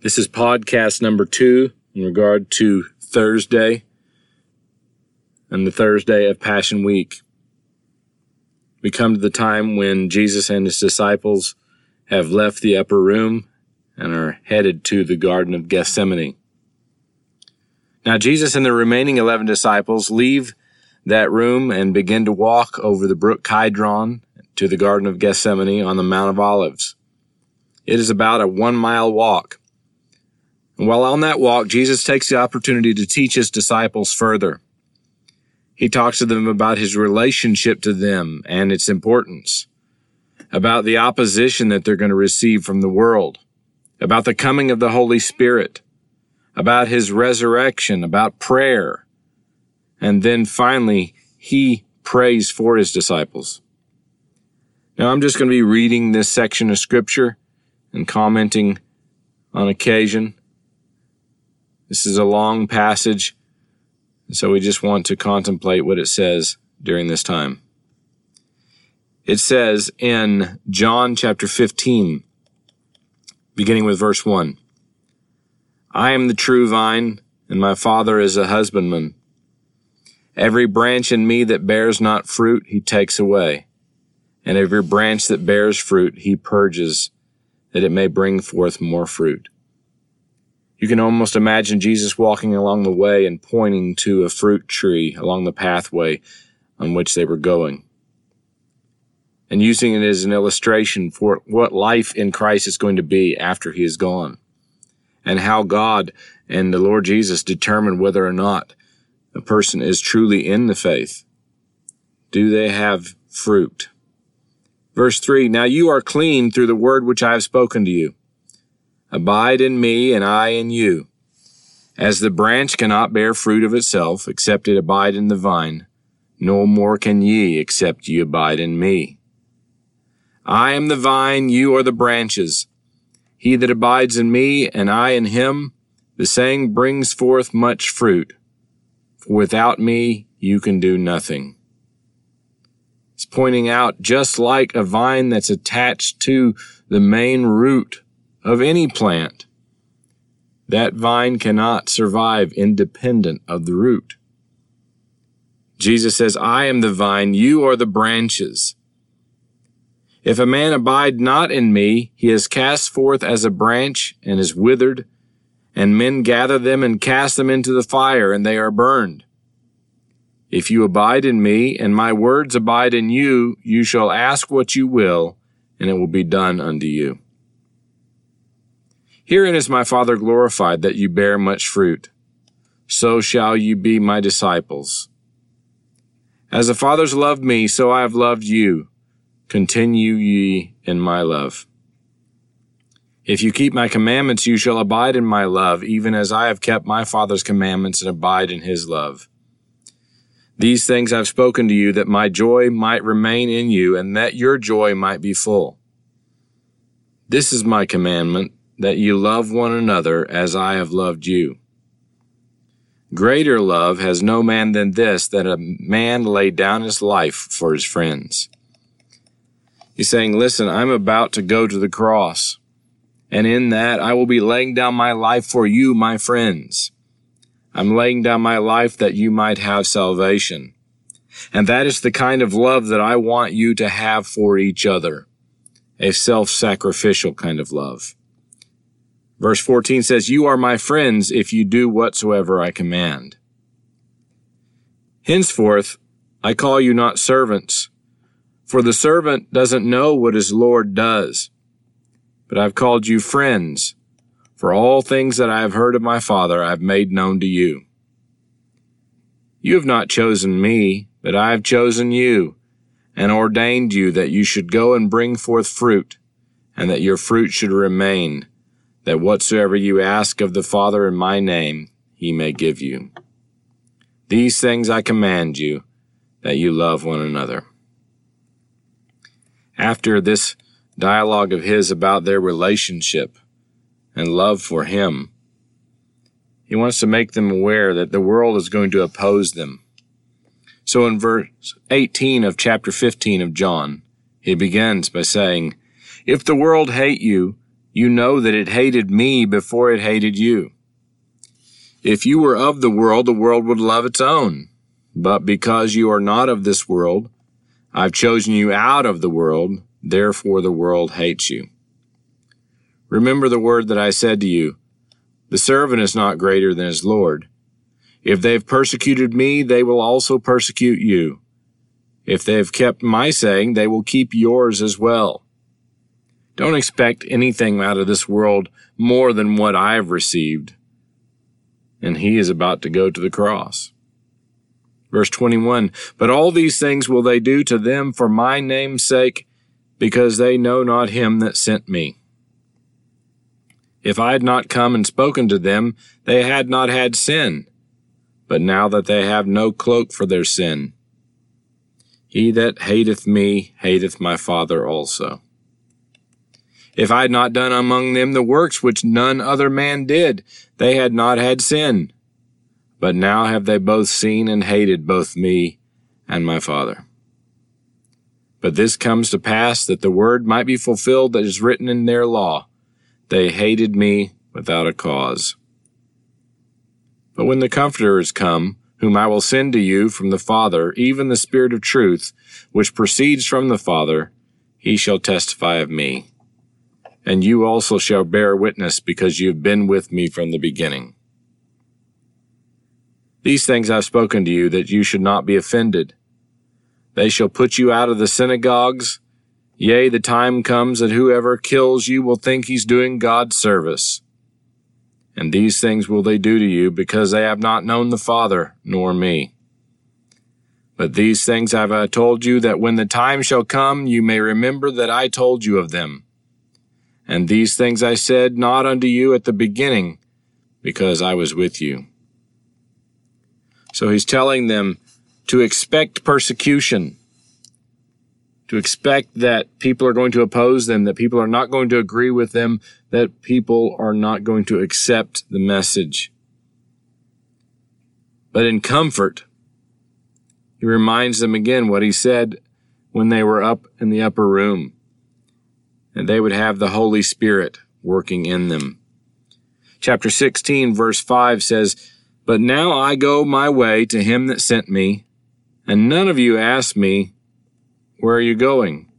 This is podcast number two in regard to Thursday and the Thursday of Passion Week. We come to the time when Jesus and his disciples have left the upper room and are headed to the Garden of Gethsemane. Now, Jesus and the remaining 11 disciples leave that room and begin to walk over the brook Kidron to the Garden of Gethsemane on the Mount of Olives. It is about a one mile walk. And while on that walk, Jesus takes the opportunity to teach his disciples further. He talks to them about his relationship to them and its importance, about the opposition that they're going to receive from the world, about the coming of the Holy Spirit, about his resurrection, about prayer. And then finally, he prays for his disciples. Now I'm just going to be reading this section of scripture and commenting on occasion. This is a long passage, so we just want to contemplate what it says during this time. It says in John chapter 15, beginning with verse 1 I am the true vine, and my Father is a husbandman. Every branch in me that bears not fruit, he takes away, and every branch that bears fruit, he purges, that it may bring forth more fruit. You can almost imagine Jesus walking along the way and pointing to a fruit tree along the pathway on which they were going. And using it as an illustration for what life in Christ is going to be after he is gone. And how God and the Lord Jesus determine whether or not a person is truly in the faith. Do they have fruit? Verse 3 Now you are clean through the word which I have spoken to you. Abide in me, and I in you. As the branch cannot bear fruit of itself, except it abide in the vine, no more can ye, except ye abide in me. I am the vine, you are the branches. He that abides in me, and I in him, the same brings forth much fruit. For without me, you can do nothing. It's pointing out just like a vine that's attached to the main root of any plant. That vine cannot survive independent of the root. Jesus says, I am the vine, you are the branches. If a man abide not in me, he is cast forth as a branch and is withered, and men gather them and cast them into the fire, and they are burned. If you abide in me, and my words abide in you, you shall ask what you will, and it will be done unto you. Herein is my Father glorified, that you bear much fruit. So shall you be my disciples. As the Father's loved me, so I have loved you. Continue ye in my love. If you keep my commandments, you shall abide in my love, even as I have kept my Father's commandments and abide in his love. These things I've spoken to you, that my joy might remain in you, and that your joy might be full. This is my commandment that you love one another as I have loved you. Greater love has no man than this, that a man lay down his life for his friends. He's saying, listen, I'm about to go to the cross. And in that, I will be laying down my life for you, my friends. I'm laying down my life that you might have salvation. And that is the kind of love that I want you to have for each other. A self-sacrificial kind of love. Verse 14 says, You are my friends if you do whatsoever I command. Henceforth, I call you not servants, for the servant doesn't know what his Lord does. But I've called you friends, for all things that I have heard of my Father I have made known to you. You have not chosen me, but I have chosen you, and ordained you that you should go and bring forth fruit, and that your fruit should remain that whatsoever you ask of the Father in my name, he may give you. These things I command you, that you love one another. After this dialogue of his about their relationship and love for him, he wants to make them aware that the world is going to oppose them. So in verse 18 of chapter 15 of John, he begins by saying, If the world hate you, you know that it hated me before it hated you. If you were of the world, the world would love its own. But because you are not of this world, I've chosen you out of the world, therefore the world hates you. Remember the word that I said to you The servant is not greater than his Lord. If they've persecuted me, they will also persecute you. If they have kept my saying, they will keep yours as well. Don't expect anything out of this world more than what I've received. And he is about to go to the cross. Verse 21 But all these things will they do to them for my name's sake, because they know not him that sent me. If I had not come and spoken to them, they had not had sin. But now that they have no cloak for their sin, he that hateth me hateth my Father also. If I had not done among them the works which none other man did, they had not had sin. But now have they both seen and hated both me and my Father. But this comes to pass that the word might be fulfilled that is written in their law. They hated me without a cause. But when the Comforter is come, whom I will send to you from the Father, even the Spirit of truth, which proceeds from the Father, he shall testify of me. And you also shall bear witness, because you have been with me from the beginning. These things I've spoken to you, that you should not be offended. They shall put you out of the synagogues. Yea, the time comes that whoever kills you will think he's doing God's service. And these things will they do to you, because they have not known the Father, nor me. But these things have I told you, that when the time shall come, you may remember that I told you of them. And these things I said not unto you at the beginning, because I was with you. So he's telling them to expect persecution to expect that people are going to oppose them, that people are not going to agree with them, that people are not going to accept the message. But in comfort, he reminds them again what he said when they were up in the upper room, and they would have the Holy Spirit working in them. Chapter 16, verse 5 says, But now I go my way to him that sent me, and none of you ask me, where are you going?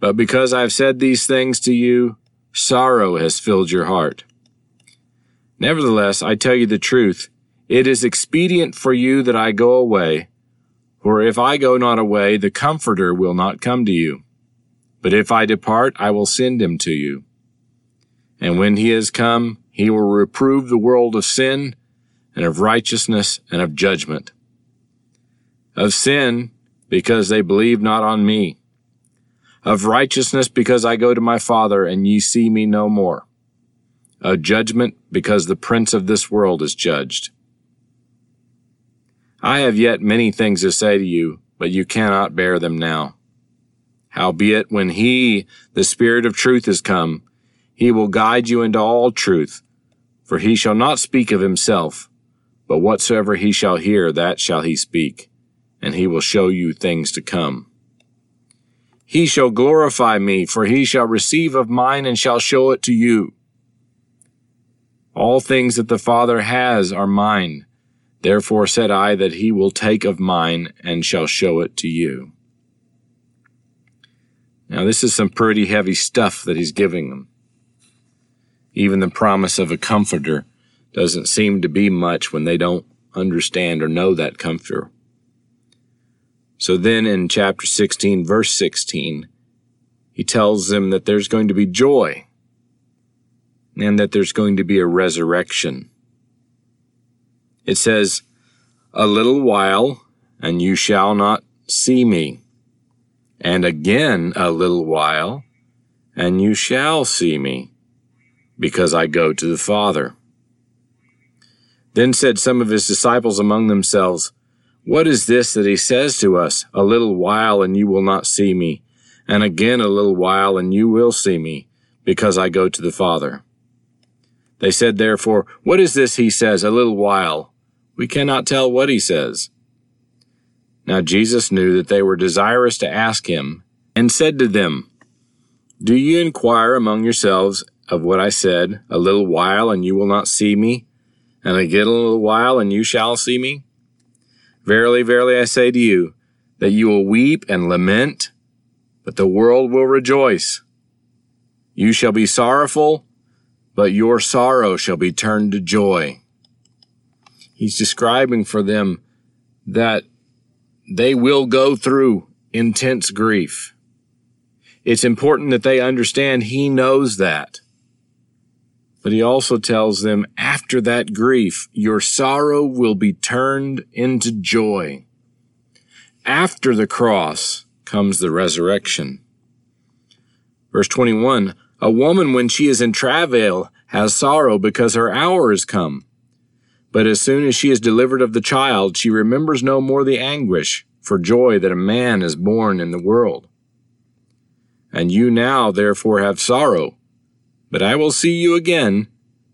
But because I've said these things to you, sorrow has filled your heart. Nevertheless, I tell you the truth. It is expedient for you that I go away. For if I go not away, the Comforter will not come to you. But if I depart, I will send him to you. And when he is come, he will reprove the world of sin, and of righteousness, and of judgment. Of sin, because they believe not on me. Of righteousness, because I go to my Father, and ye see me no more. Of judgment, because the prince of this world is judged. I have yet many things to say to you, but you cannot bear them now. Howbeit, when he, the Spirit of truth, is come, he will guide you into all truth, for he shall not speak of himself, but whatsoever he shall hear, that shall he speak and he will show you things to come. He shall glorify me, for he shall receive of mine and shall show it to you. All things that the Father has are mine. Therefore said I that he will take of mine and shall show it to you. Now, this is some pretty heavy stuff that he's giving them. Even the promise of a comforter doesn't seem to be much when they don't understand or know that comforter. So then in chapter 16, verse 16, he tells them that there's going to be joy and that there's going to be a resurrection. It says, A little while, and you shall not see me. And again a little while, and you shall see me, because I go to the Father. Then said some of his disciples among themselves, what is this that he says to us? A little while and you will not see me, and again a little while and you will see me, because I go to the Father. They said therefore, What is this he says, a little while? We cannot tell what he says. Now Jesus knew that they were desirous to ask him, and said to them, Do you inquire among yourselves of what I said, a little while and you will not see me, and again a little while and you shall see me? Verily, verily, I say to you, that you will weep and lament, but the world will rejoice. You shall be sorrowful, but your sorrow shall be turned to joy. He's describing for them that they will go through intense grief. It's important that they understand he knows that. But he also tells them after that grief, your sorrow will be turned into joy. After the cross comes the resurrection. Verse 21, a woman when she is in travail has sorrow because her hour is come. But as soon as she is delivered of the child, she remembers no more the anguish for joy that a man is born in the world. And you now therefore have sorrow, but I will see you again,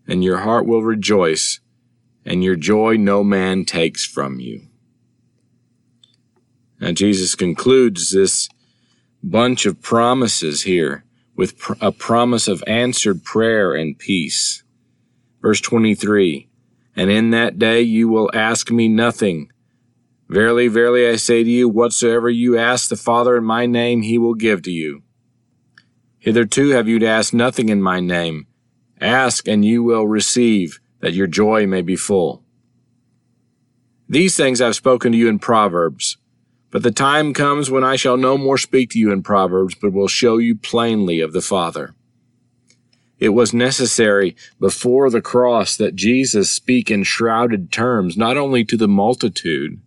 and your heart will rejoice, and your joy no man takes from you. Now, Jesus concludes this bunch of promises here with a promise of answered prayer and peace. Verse 23 And in that day you will ask me nothing. Verily, verily, I say to you, whatsoever you ask the Father in my name, he will give to you. Hitherto have you asked nothing in my name. Ask, and you will receive, that your joy may be full. These things I've spoken to you in Proverbs. But the time comes when I shall no more speak to you in Proverbs, but will show you plainly of the Father. It was necessary before the cross that Jesus speak in shrouded terms, not only to the multitude,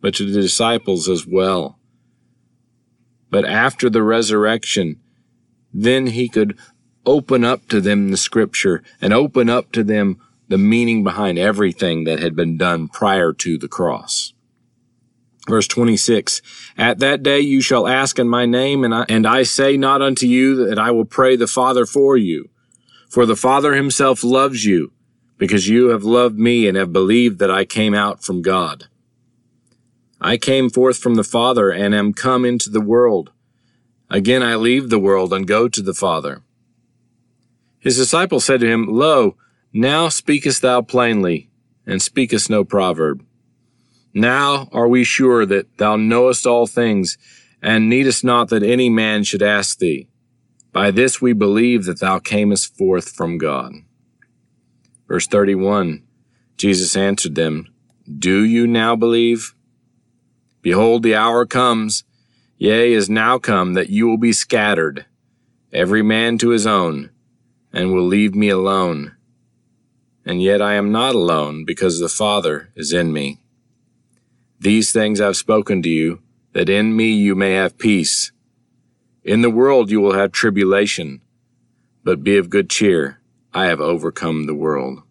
but to the disciples as well. But after the resurrection, then he could open up to them the scripture and open up to them the meaning behind everything that had been done prior to the cross. Verse 26, At that day you shall ask in my name, and I, and I say not unto you that I will pray the Father for you. For the Father himself loves you, because you have loved me and have believed that I came out from God. I came forth from the Father and am come into the world. Again I leave the world and go to the Father. His disciples said to him, Lo, now speakest thou plainly, and speakest no proverb. Now are we sure that thou knowest all things, and needest not that any man should ask thee. By this we believe that thou camest forth from God. Verse 31 Jesus answered them, Do you now believe? Behold, the hour comes yea, is now come, that you will be scattered, every man to his own, and will leave me alone. And yet I am not alone, because the Father is in me. These things I've spoken to you, that in me you may have peace. In the world you will have tribulation, but be of good cheer. I have overcome the world.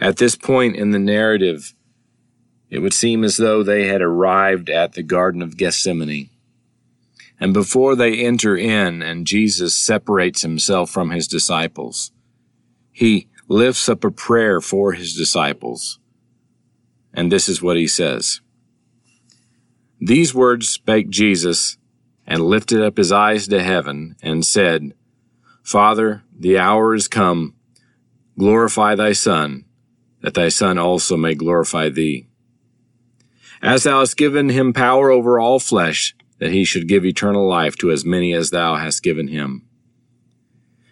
At this point in the narrative, it would seem as though they had arrived at the Garden of Gethsemane. And before they enter in and Jesus separates himself from his disciples, he lifts up a prayer for his disciples. And this is what he says. These words spake Jesus and lifted up his eyes to heaven and said, Father, the hour is come. Glorify thy Son, that thy Son also may glorify thee as thou hast given him power over all flesh, that he should give eternal life to as many as thou hast given him.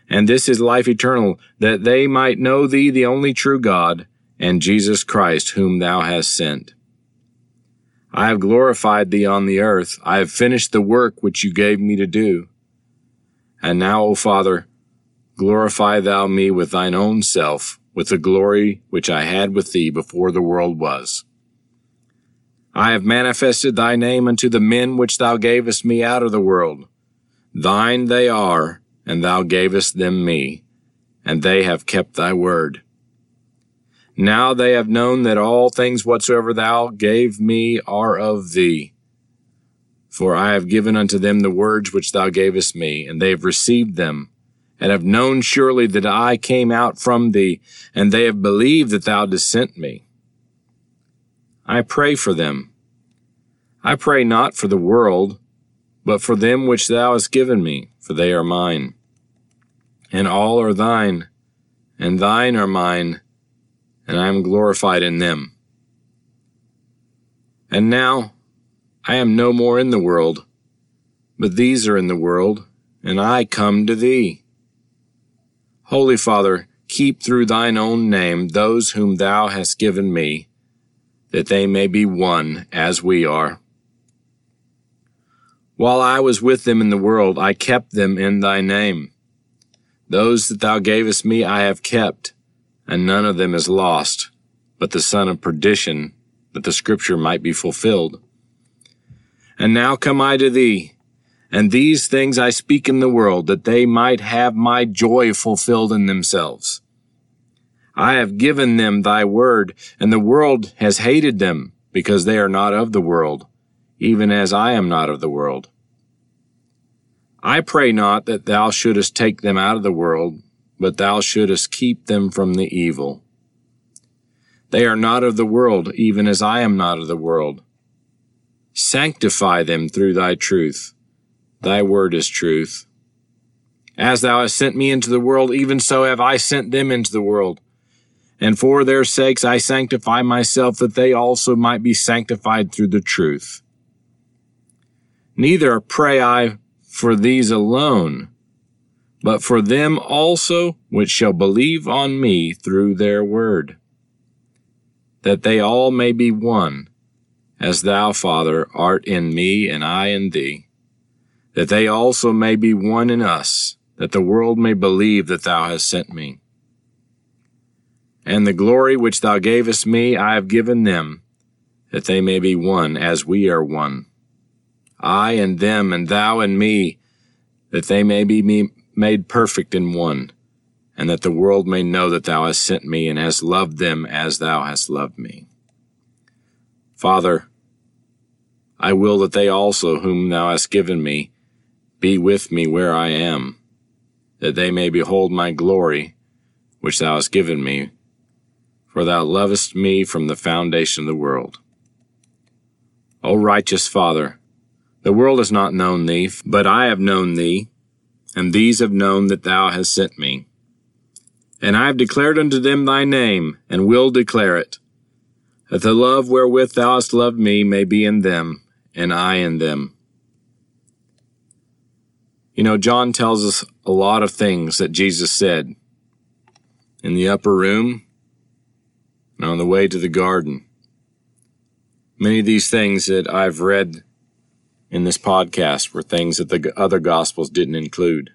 And this is life eternal, that they might know thee, the only true God, and Jesus Christ, whom thou hast sent. I have glorified thee on the earth. I have finished the work which you gave me to do. And now, O Father, glorify thou me with thine own self, with the glory which I had with thee before the world was. I have manifested thy name unto the men which thou gavest me out of the world. Thine they are, and thou gavest them me, and they have kept thy word. Now they have known that all things whatsoever thou gave me are of thee. For I have given unto them the words which thou gavest me, and they have received them, and have known surely that I came out from thee, and they have believed that thou didst sent me. I pray for them. I pray not for the world, but for them which thou hast given me, for they are mine. And all are thine, and thine are mine, and I am glorified in them. And now I am no more in the world, but these are in the world, and I come to thee. Holy Father, keep through thine own name those whom thou hast given me, that they may be one as we are. While I was with them in the world, I kept them in thy name. Those that thou gavest me I have kept, and none of them is lost, but the son of perdition, that the scripture might be fulfilled. And now come I to thee, and these things I speak in the world, that they might have my joy fulfilled in themselves. I have given them thy word, and the world has hated them, because they are not of the world, even as I am not of the world. I pray not that thou shouldest take them out of the world, but thou shouldest keep them from the evil. They are not of the world, even as I am not of the world. Sanctify them through thy truth. Thy word is truth. As thou hast sent me into the world, even so have I sent them into the world. And for their sakes I sanctify myself, that they also might be sanctified through the truth. Neither pray I for these alone, but for them also which shall believe on me through their word, that they all may be one, as thou, Father, art in me and I in thee, that they also may be one in us, that the world may believe that thou hast sent me. And the glory which thou gavest me I have given them, that they may be one as we are one. I and them, and thou and me, that they may be made perfect in one, and that the world may know that thou hast sent me and hast loved them as thou hast loved me. Father, I will that they also, whom thou hast given me, be with me where I am, that they may behold my glory, which thou hast given me, for thou lovest me from the foundation of the world. O righteous Father, the world has not known thee, but I have known thee, and these have known that thou hast sent me. And I have declared unto them thy name, and will declare it, that the love wherewith thou hast loved me may be in them, and I in them. You know, John tells us a lot of things that Jesus said in the upper room and on the way to the garden. Many of these things that I've read in this podcast were things that the other Gospels didn't include.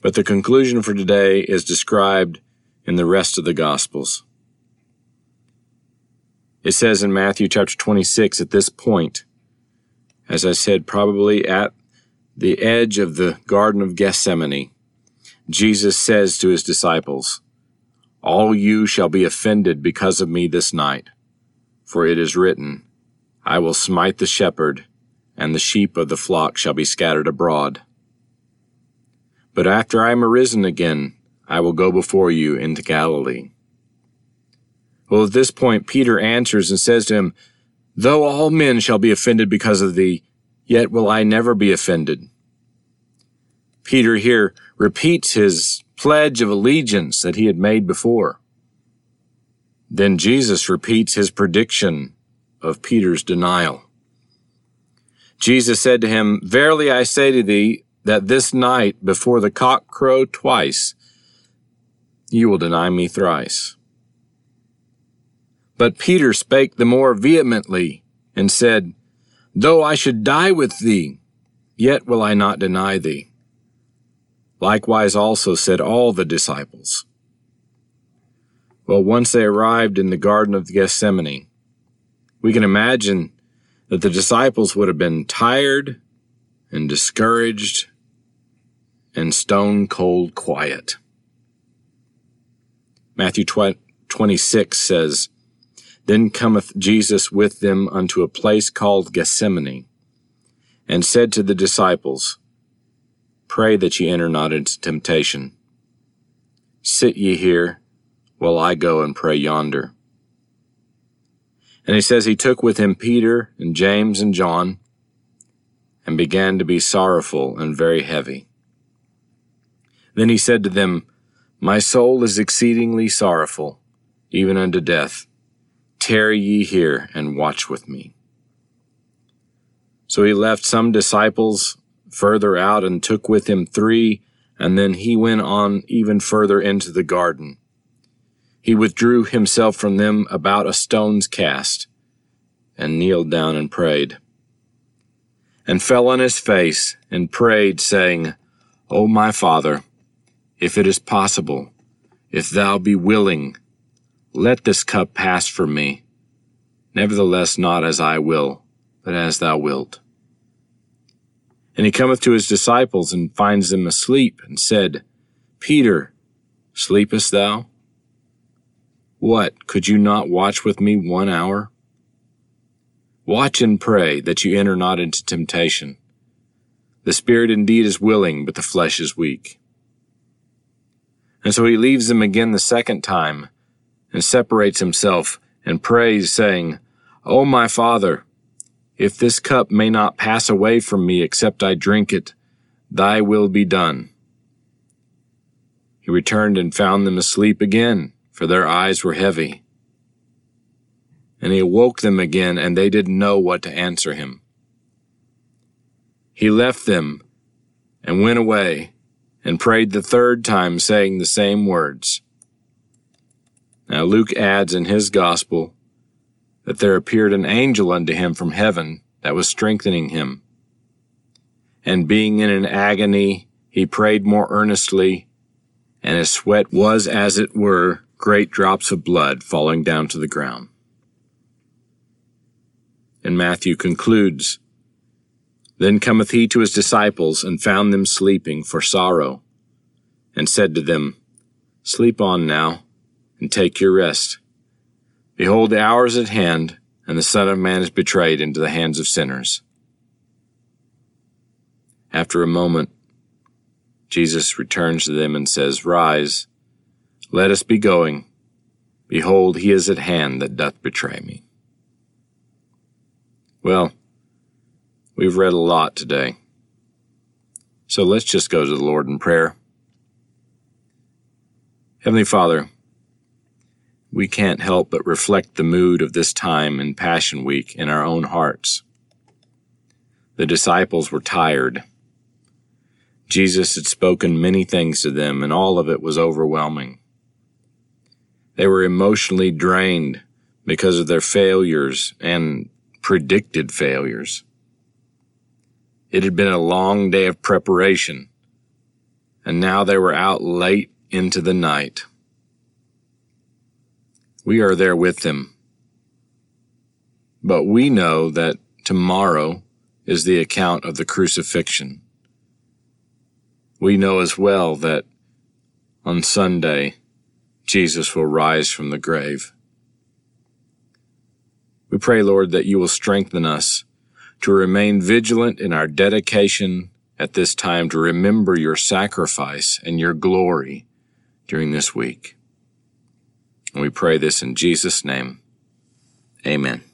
But the conclusion for today is described in the rest of the Gospels. It says in Matthew chapter 26 at this point, as I said, probably at the edge of the Garden of Gethsemane, Jesus says to his disciples, All you shall be offended because of me this night, for it is written, I will smite the shepherd, and the sheep of the flock shall be scattered abroad. But after I am arisen again, I will go before you into Galilee. Well, at this point, Peter answers and says to him, Though all men shall be offended because of thee, yet will I never be offended. Peter here repeats his pledge of allegiance that he had made before. Then Jesus repeats his prediction of Peter's denial. Jesus said to him, Verily I say to thee, that this night before the cock crow twice, you will deny me thrice. But Peter spake the more vehemently and said, Though I should die with thee, yet will I not deny thee. Likewise also said all the disciples. Well, once they arrived in the Garden of Gethsemane, we can imagine that the disciples would have been tired and discouraged and stone cold quiet. Matthew 26 says, Then cometh Jesus with them unto a place called Gethsemane, and said to the disciples, Pray that ye enter not into temptation. Sit ye here, while I go and pray yonder. And he says he took with him Peter and James and John, and began to be sorrowful and very heavy. Then he said to them, My soul is exceedingly sorrowful, even unto death. Tarry ye here and watch with me. So he left some disciples further out and took with him three, and then he went on even further into the garden. He withdrew himself from them about a stone's cast, and kneeled down and prayed and fell on his face and prayed, saying, O my Father, if it is possible, if thou be willing, let this cup pass from me. Nevertheless, not as I will, but as thou wilt. And he cometh to his disciples and finds them asleep, and said, Peter, sleepest thou? What, could you not watch with me one hour? Watch and pray that you enter not into temptation. The spirit indeed is willing, but the flesh is weak. And so he leaves them again the second time and separates himself and prays, saying, O my Father, if this cup may not pass away from me except I drink it, thy will be done. He returned and found them asleep again, for their eyes were heavy. And he awoke them again, and they didn't know what to answer him. He left them and went away and prayed the third time, saying the same words. Now Luke adds in his gospel that there appeared an angel unto him from heaven that was strengthening him. And being in an agony, he prayed more earnestly, and his sweat was, as it were, great drops of blood falling down to the ground and Matthew concludes Then cometh he to his disciples, and found them sleeping for sorrow, and said to them, Sleep on now, and take your rest. Behold, the hour is at hand, and the Son of Man is betrayed into the hands of sinners. After a moment, Jesus returns to them and says, Rise, let us be going. Behold, he is at hand that doth betray me. Well, we've read a lot today. So let's just go to the Lord in prayer. Heavenly Father, we can't help but reflect the mood of this time in Passion Week in our own hearts. The disciples were tired. Jesus had spoken many things to them, and all of it was overwhelming. They were emotionally drained because of their failures and predicted failures. It had been a long day of preparation, and now they were out late into the night. We are there with them. But we know that tomorrow is the account of the crucifixion. We know as well that on Sunday, Jesus will rise from the grave. We pray, Lord, that you will strengthen us to remain vigilant in our dedication at this time to remember your sacrifice and your glory during this week. And we pray this in Jesus' name. Amen.